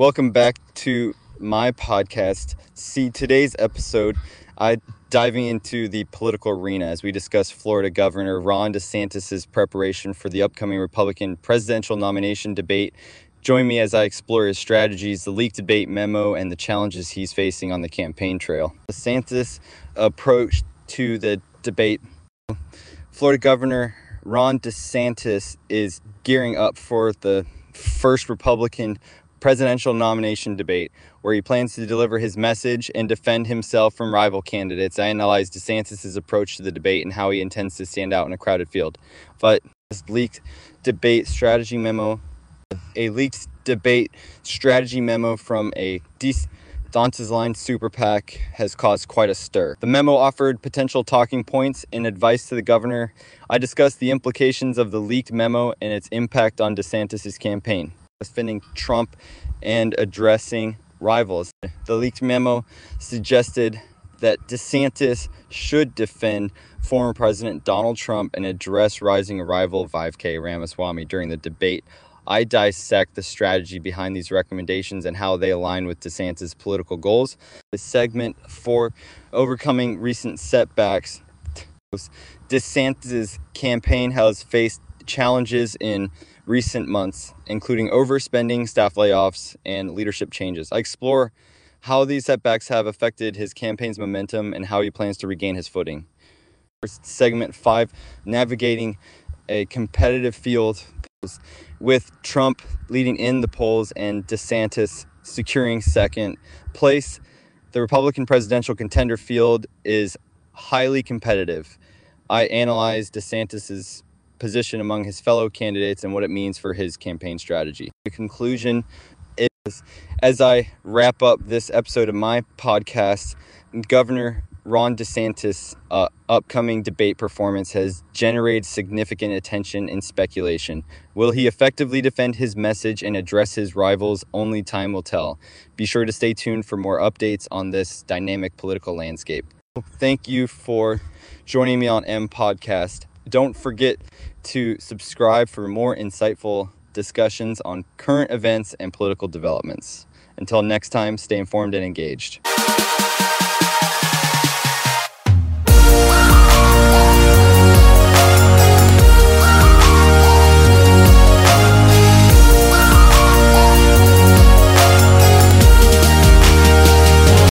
Welcome back to my podcast. See, today's episode, I diving into the political arena as we discuss Florida Governor Ron DeSantis' preparation for the upcoming Republican presidential nomination debate. Join me as I explore his strategies, the leaked debate memo, and the challenges he's facing on the campaign trail. DeSantis' approach to the debate. Florida Governor Ron DeSantis is gearing up for the first Republican presidential nomination debate where he plans to deliver his message and defend himself from rival candidates. I analyzed DeSantis' approach to the debate and how he intends to stand out in a crowded field. But this leaked debate strategy memo, a leaked debate strategy memo from a Dance's Line Super PAC has caused quite a stir. The memo offered potential talking points and advice to the governor. I discussed the implications of the leaked memo and its impact on DeSantis' campaign, defending Trump and addressing rivals. The leaked memo suggested that DeSantis should defend former President Donald Trump and address rising rival Vivek Ramaswamy during the debate I dissect the strategy behind these recommendations and how they align with DeSantis' political goals. The segment for overcoming recent setbacks. DeSantis' campaign has faced challenges in recent months, including overspending, staff layoffs, and leadership changes. I explore how these setbacks have affected his campaign's momentum and how he plans to regain his footing. Segment five navigating a competitive field with Trump leading in the polls and DeSantis securing second place. The Republican presidential contender field is highly competitive. I analyzed DeSantis's position among his fellow candidates and what it means for his campaign strategy. The conclusion is as I wrap up this episode of my podcast, Governor Ron DeSantis' uh, upcoming debate performance has generated significant attention and speculation. Will he effectively defend his message and address his rivals? Only time will tell. Be sure to stay tuned for more updates on this dynamic political landscape. Thank you for joining me on M Podcast. Don't forget to subscribe for more insightful discussions on current events and political developments. Until next time, stay informed and engaged.